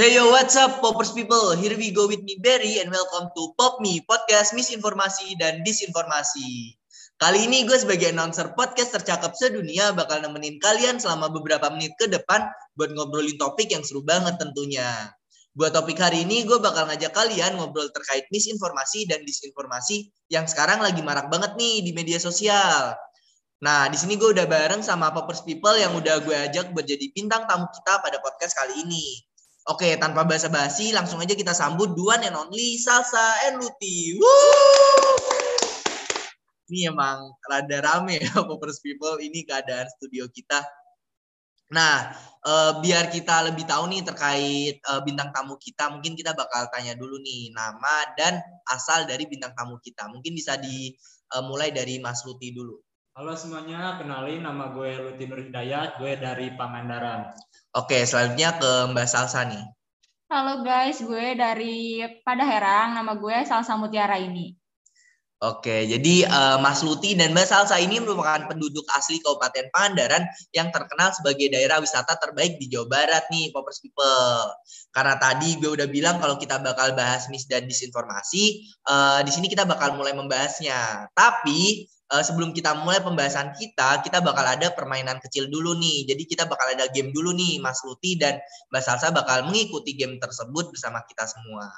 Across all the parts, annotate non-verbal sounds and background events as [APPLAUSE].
Hey yo, what's up, Poppers people? Here we go with me, Barry, and welcome to Pop Me, podcast misinformasi dan disinformasi. Kali ini gue sebagai announcer podcast tercakap sedunia bakal nemenin kalian selama beberapa menit ke depan buat ngobrolin topik yang seru banget tentunya. Buat topik hari ini, gue bakal ngajak kalian ngobrol terkait misinformasi dan disinformasi yang sekarang lagi marak banget nih di media sosial. Nah, di sini gue udah bareng sama Poppers People yang udah gue ajak buat jadi bintang tamu kita pada podcast kali ini. Oke, tanpa basa-basi, langsung aja kita sambut Duan and Only Salsa and Luti. Ini emang rada rame ya, [LAUGHS] Poppers People. Ini keadaan studio kita. Nah, eh, biar kita lebih tahu nih terkait eh, bintang tamu kita, mungkin kita bakal tanya dulu nih nama dan asal dari bintang tamu kita. Mungkin bisa dimulai dari Mas Luti dulu. Halo semuanya, kenalin nama gue Luti Nur Hidayat, gue dari Pangandaran. Oke, selanjutnya ke Mbak Salsa nih. Halo guys, gue dari Padaherang, nama gue Salsa Mutiara ini. Oke, jadi eh, Mas Luti dan Mbak Salsa ini merupakan penduduk asli Kabupaten Pangandaran yang terkenal sebagai daerah wisata terbaik di Jawa Barat nih, Poppers People. Karena tadi gue udah bilang kalau kita bakal bahas mis dan disinformasi, eh, di sini kita bakal mulai membahasnya. Tapi eh, sebelum kita mulai pembahasan kita, kita bakal ada permainan kecil dulu nih. Jadi kita bakal ada game dulu nih, Mas Luti dan Mbak Salsa bakal mengikuti game tersebut bersama kita semua.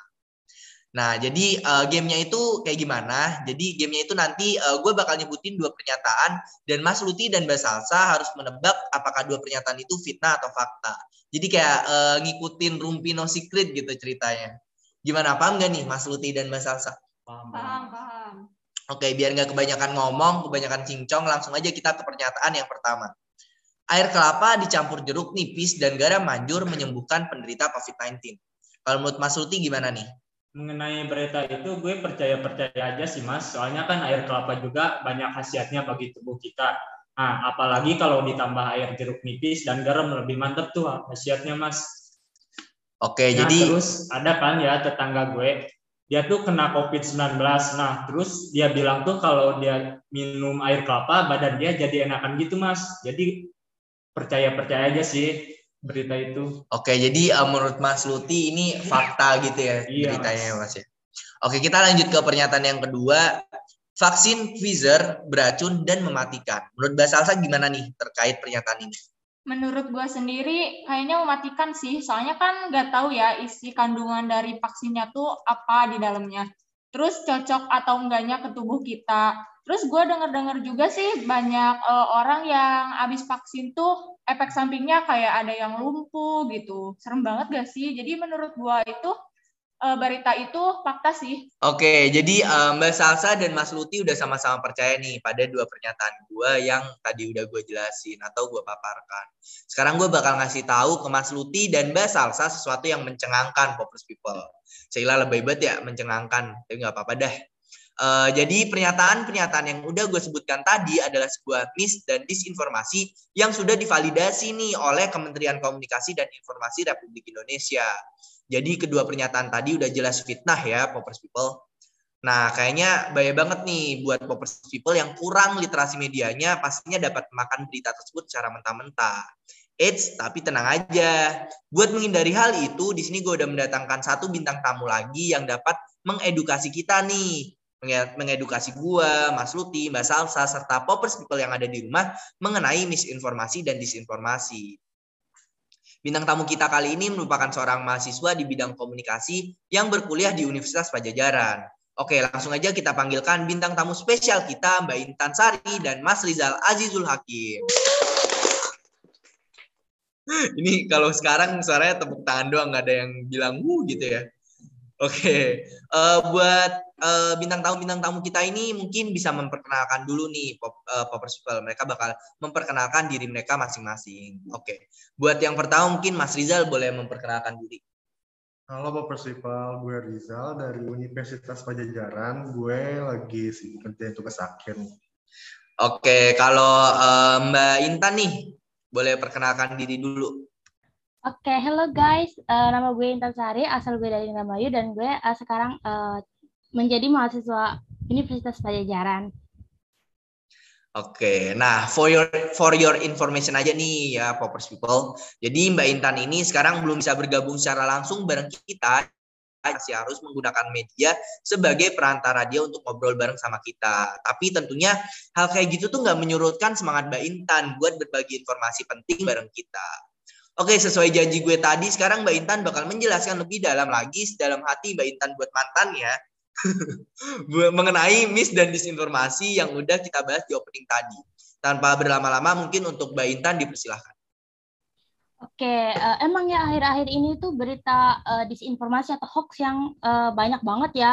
Nah, jadi uh, gamenya itu kayak gimana? Jadi gamenya itu nanti uh, gue bakal nyebutin dua pernyataan dan Mas Luti dan Mbak Salsa harus menebak apakah dua pernyataan itu fitnah atau fakta. Jadi kayak uh, ngikutin Rumpi No Secret gitu ceritanya. Gimana paham gak nih Mas Luti dan Mbak Salsa? Paham, Paham, paham. Oke, biar nggak kebanyakan ngomong, kebanyakan cincong, langsung aja kita ke pernyataan yang pertama. Air kelapa dicampur jeruk nipis dan garam manjur menyembuhkan penderita COVID-19. Kalau menurut Mas Luti gimana nih? Mengenai berita itu, gue percaya-percaya aja sih mas. Soalnya kan air kelapa juga banyak khasiatnya bagi tubuh kita. Nah, apalagi kalau ditambah air jeruk nipis dan garam lebih mantep tuh khasiatnya mas. Oke, Nah, jadi terus ada kan ya tetangga gue, dia tuh kena COVID-19. Nah, terus dia bilang tuh kalau dia minum air kelapa, badan dia jadi enakan gitu mas. Jadi percaya-percaya aja sih berita itu. Oke, jadi uh, menurut Mas Luti ini fakta gitu ya Iya, beritanya ya Mas ya. Oke, kita lanjut ke pernyataan yang kedua. Vaksin Pfizer beracun dan mematikan. Menurut Mbak Salsa gimana nih terkait pernyataan ini? Menurut gue sendiri kayaknya mematikan sih, soalnya kan nggak tahu ya isi kandungan dari vaksinnya tuh apa di dalamnya. Terus cocok atau enggaknya ke tubuh kita. Terus gue denger-dengar juga sih banyak eh, orang yang abis vaksin tuh efek sampingnya kayak ada yang lumpuh gitu. Serem banget gak sih? Jadi menurut gue itu eh, berita itu fakta sih. Oke, jadi uh, Mbak Salsa dan Mas Luti udah sama-sama percaya nih pada dua pernyataan gue yang tadi udah gue jelasin atau gue paparkan. Sekarang gue bakal ngasih tahu ke Mas Luti dan Mbak Salsa sesuatu yang mencengangkan Poppers People. Saya lebih banget ya mencengangkan, tapi nggak apa-apa dah. Uh, jadi pernyataan-pernyataan yang udah gue sebutkan tadi adalah sebuah mis dan disinformasi yang sudah divalidasi nih oleh Kementerian Komunikasi dan Informasi Republik Indonesia. Jadi kedua pernyataan tadi udah jelas fitnah ya, Poppers People. Nah, kayaknya bahaya banget nih buat Poppers People yang kurang literasi medianya pastinya dapat makan berita tersebut secara mentah-mentah. Eits, tapi tenang aja. Buat menghindari hal itu, di sini gue udah mendatangkan satu bintang tamu lagi yang dapat mengedukasi kita nih mengedukasi gua, Mas Luti, Mbak Salsa, serta Poppers People yang ada di rumah mengenai misinformasi dan disinformasi. Bintang tamu kita kali ini merupakan seorang mahasiswa di bidang komunikasi yang berkuliah di Universitas Pajajaran. Oke, langsung aja kita panggilkan bintang tamu spesial kita, Mbak Intan Sari dan Mas Rizal Azizul Hakim. Ini kalau sekarang suaranya tepuk tangan doang, nggak ada yang bilang wuh gitu ya. Oke, uh, buat uh, bintang tamu bintang tamu kita ini mungkin bisa memperkenalkan dulu nih pop, uh, Poppers People. Mereka bakal memperkenalkan diri mereka masing-masing. Oke, buat yang pertama mungkin Mas Rizal boleh memperkenalkan diri. Halo Bapak People, gue Rizal dari Universitas Pajajaran. Gue lagi sibuk kerja tugas akhir. Oke, kalau uh, Mbak Intan nih, boleh perkenalkan diri dulu. Oke, hello guys. Uh, nama gue Intan Sari, asal gue dari Indramayu dan gue uh, sekarang uh, menjadi mahasiswa Universitas Pajajaran. Oke, nah for your for your information aja nih ya Poppers people. Jadi Mbak Intan ini sekarang belum bisa bergabung secara langsung bareng kita masih harus menggunakan media sebagai perantara dia untuk ngobrol bareng sama kita. Tapi tentunya hal kayak gitu tuh nggak menyurutkan semangat Mbak Intan buat berbagi informasi penting bareng kita. Oke, sesuai janji gue tadi, sekarang Mbak Intan bakal menjelaskan lebih dalam lagi dalam hati Mbak Intan buat mantannya [LAUGHS] mengenai mis dan disinformasi yang udah kita bahas di opening tadi. Tanpa berlama-lama mungkin untuk Mbak Intan dipersilahkan. Oke, uh, emang ya akhir-akhir ini tuh berita uh, disinformasi atau hoax yang uh, banyak banget ya,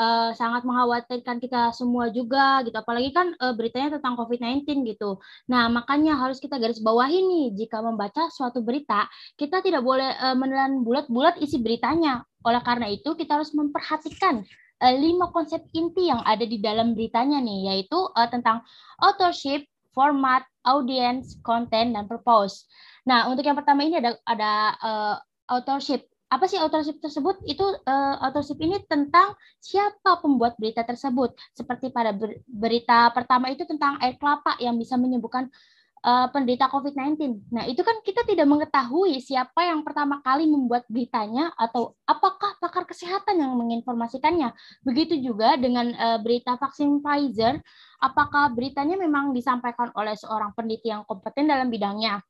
uh, sangat mengkhawatirkan kita semua juga gitu. Apalagi kan uh, beritanya tentang COVID-19 gitu. Nah, makanya harus kita garis bawahi nih jika membaca suatu berita, kita tidak boleh uh, menelan bulat-bulat isi beritanya. Oleh karena itu, kita harus memperhatikan uh, lima konsep inti yang ada di dalam beritanya nih, yaitu uh, tentang authorship, format, audience, content, dan purpose. Nah, untuk yang pertama ini ada ada uh, authorship. Apa sih authorship tersebut? Itu uh, authorship ini tentang siapa pembuat berita tersebut. Seperti pada berita pertama itu tentang air kelapa yang bisa menyembuhkan uh, penderita COVID-19. Nah, itu kan kita tidak mengetahui siapa yang pertama kali membuat beritanya atau apakah pakar kesehatan yang menginformasikannya. Begitu juga dengan uh, berita vaksin Pfizer, apakah beritanya memang disampaikan oleh seorang peneliti yang kompeten dalam bidangnya.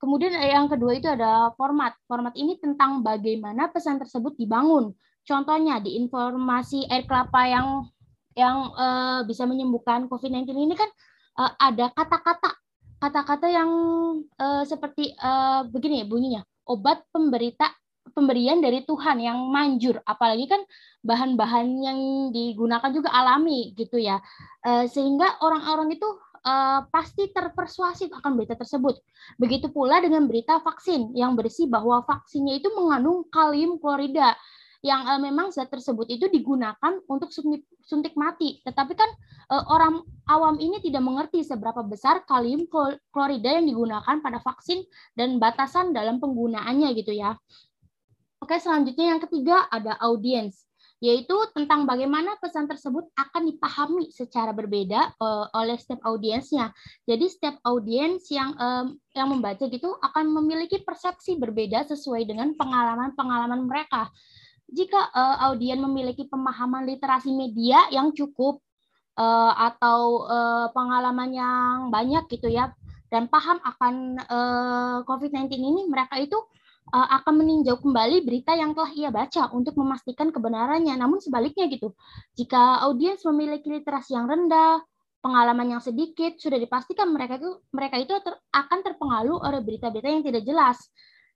Kemudian yang kedua itu ada format. Format ini tentang bagaimana pesan tersebut dibangun. Contohnya di informasi air kelapa yang yang uh, bisa menyembuhkan COVID-19 ini kan uh, ada kata-kata kata-kata yang uh, seperti uh, begini bunyinya obat pemberita pemberian dari Tuhan yang manjur apalagi kan bahan-bahan yang digunakan juga alami gitu ya uh, sehingga orang-orang itu uh, pasti terpersuasif akan berita tersebut begitu pula dengan berita vaksin yang bersih bahwa vaksinnya itu mengandung kalium klorida yang uh, memang zat tersebut itu digunakan untuk suntik, suntik mati. Tetapi kan uh, orang awam ini tidak mengerti seberapa besar kalium klorida yang digunakan pada vaksin dan batasan dalam penggunaannya gitu ya. Oke, selanjutnya yang ketiga ada audiens yaitu tentang bagaimana pesan tersebut akan dipahami secara berbeda uh, oleh setiap audiensnya. Jadi setiap audiens yang um, yang membaca gitu akan memiliki persepsi berbeda sesuai dengan pengalaman-pengalaman mereka jika uh, audien memiliki pemahaman literasi media yang cukup uh, atau uh, pengalaman yang banyak gitu ya dan paham akan uh, COVID-19 ini mereka itu akan meninjau kembali berita yang telah ia baca untuk memastikan kebenarannya. Namun sebaliknya gitu, jika audiens memiliki literasi yang rendah, pengalaman yang sedikit, sudah dipastikan mereka itu mereka itu ter, akan terpengaruh oleh berita-berita yang tidak jelas.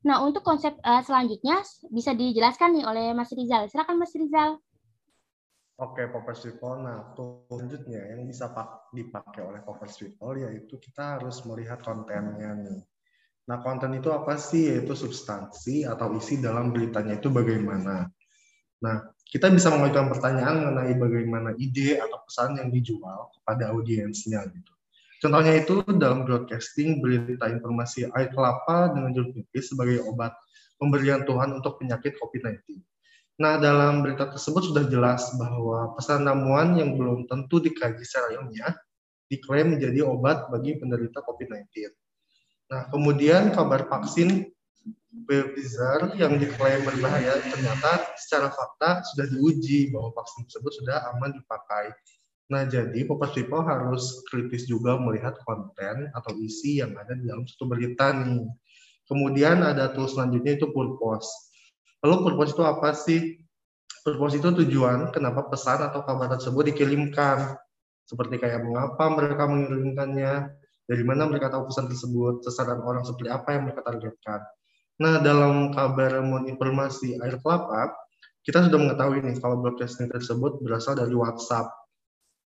Nah, untuk konsep uh, selanjutnya bisa dijelaskan nih oleh Mas Rizal. Silakan Mas Rizal. Oke, Poppers People. Nah, selanjutnya yang bisa dipakai oleh Poppers People yaitu kita harus melihat kontennya nih. Nah, konten itu apa sih? Yaitu substansi atau isi dalam beritanya itu bagaimana. Nah, kita bisa mengajukan pertanyaan mengenai bagaimana ide atau pesan yang dijual kepada audiensnya gitu. Contohnya itu dalam broadcasting berita informasi air kelapa dengan jeruk nipis sebagai obat pemberian Tuhan untuk penyakit COVID-19. Nah, dalam berita tersebut sudah jelas bahwa pesan ramuan yang belum tentu dikaji secara ilmiah diklaim menjadi obat bagi penderita COVID-19. Nah, kemudian kabar vaksin Pfizer yang diklaim berbahaya ternyata secara fakta sudah diuji bahwa vaksin tersebut sudah aman dipakai Nah, jadi Popers People harus kritis juga melihat konten atau isi yang ada di dalam satu berita nih. Kemudian ada tools selanjutnya itu purpose. Lalu purpose itu apa sih? Purpose itu tujuan kenapa pesan atau kabar tersebut dikirimkan. Seperti kayak mengapa mereka mengirimkannya, dari mana mereka tahu pesan tersebut, sasaran orang seperti apa yang mereka targetkan. Nah, dalam kabar informasi air kelapa, kita sudah mengetahui nih kalau broadcasting tersebut berasal dari WhatsApp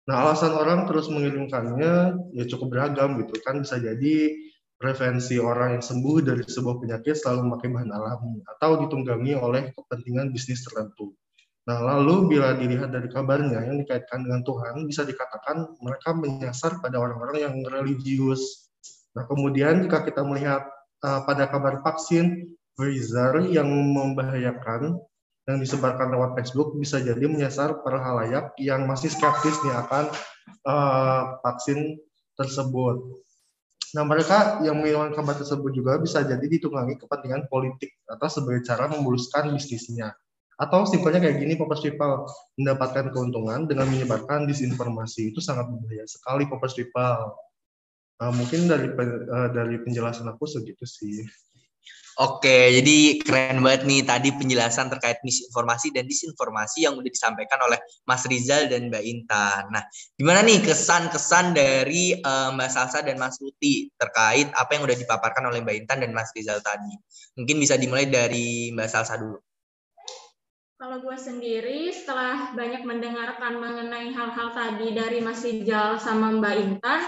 Nah, alasan orang terus mengirimkannya ya cukup beragam gitu kan bisa jadi prevensi orang yang sembuh dari sebuah penyakit selalu memakai bahan alami atau ditunggangi oleh kepentingan bisnis tertentu. Nah, lalu bila dilihat dari kabarnya yang dikaitkan dengan Tuhan, bisa dikatakan mereka menyasar pada orang-orang yang religius. Nah, kemudian jika kita melihat uh, pada kabar vaksin Pfizer yang membahayakan, yang disebarkan lewat Facebook bisa jadi menyasar para halayak yang masih skeptis nih akan uh, vaksin tersebut. Nah, mereka yang menginginkan kabar tersebut juga bisa jadi ditunggangi kepentingan politik atau sebagai cara memuluskan bisnisnya. Atau simpelnya kayak gini, Popers People mendapatkan keuntungan dengan menyebarkan disinformasi. Itu sangat berbahaya sekali, Popers People. Uh, mungkin dari uh, dari penjelasan aku segitu sih. Oke, jadi keren banget nih tadi penjelasan terkait misinformasi dan disinformasi yang udah disampaikan oleh Mas Rizal dan Mbak Intan. Nah, gimana nih kesan-kesan dari uh, Mbak Salsa dan Mas Luti terkait apa yang udah dipaparkan oleh Mbak Intan dan Mas Rizal tadi? Mungkin bisa dimulai dari Mbak Salsa dulu. Kalau gue sendiri setelah banyak mendengarkan mengenai hal-hal tadi dari Mas Rizal sama Mbak Intan,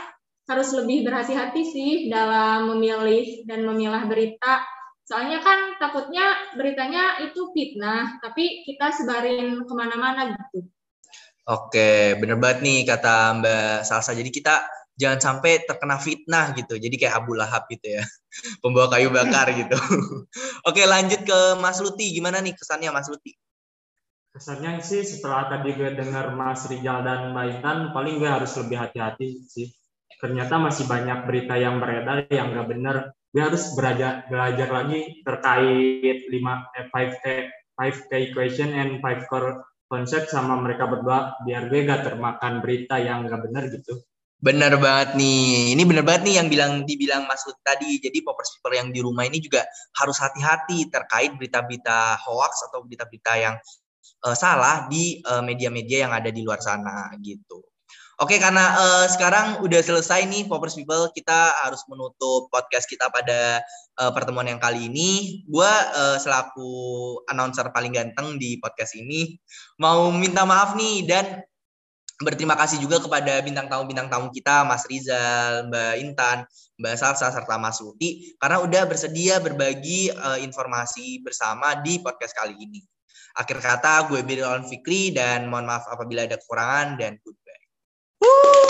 harus lebih berhati-hati sih dalam memilih dan memilah berita Soalnya kan takutnya beritanya itu fitnah, tapi kita sebarin ke mana-mana gitu. Oke, bener banget nih kata Mbak Salsa. Jadi kita jangan sampai terkena fitnah gitu. Jadi kayak Abu Lahab gitu ya, [LAUGHS] pembawa kayu bakar gitu. [LAUGHS] Oke, lanjut ke Mas Luti. Gimana nih kesannya Mas Luti? Kesannya sih setelah tadi gue dengar Mas Rijal dan Mbak Intan, paling gue harus lebih hati-hati sih. Ternyata masih banyak berita yang beredar yang nggak benar gue harus belajar belajar lagi terkait lima eh, five k five k equation and five core concept sama mereka berdua biar gue gak termakan berita yang gak benar gitu. Bener banget nih. Ini bener banget nih yang bilang dibilang Mas tadi. Jadi poppers people yang di rumah ini juga harus hati-hati terkait berita-berita hoax atau berita-berita yang uh, salah di eh, media-media uh, yang ada di luar sana gitu. Oke, karena uh, sekarang udah selesai nih Poppers People, kita harus menutup podcast kita pada uh, pertemuan yang kali ini. Gua uh, selaku announcer paling ganteng di podcast ini mau minta maaf nih dan berterima kasih juga kepada bintang tamu-bintang tamu kita, Mas Rizal, Mbak Intan, Mbak Salsa, serta Mas Luti, karena udah bersedia berbagi uh, informasi bersama di podcast kali ini. Akhir kata, gue Birul Fikri dan mohon maaf apabila ada kekurangan dan goodbye. Woo!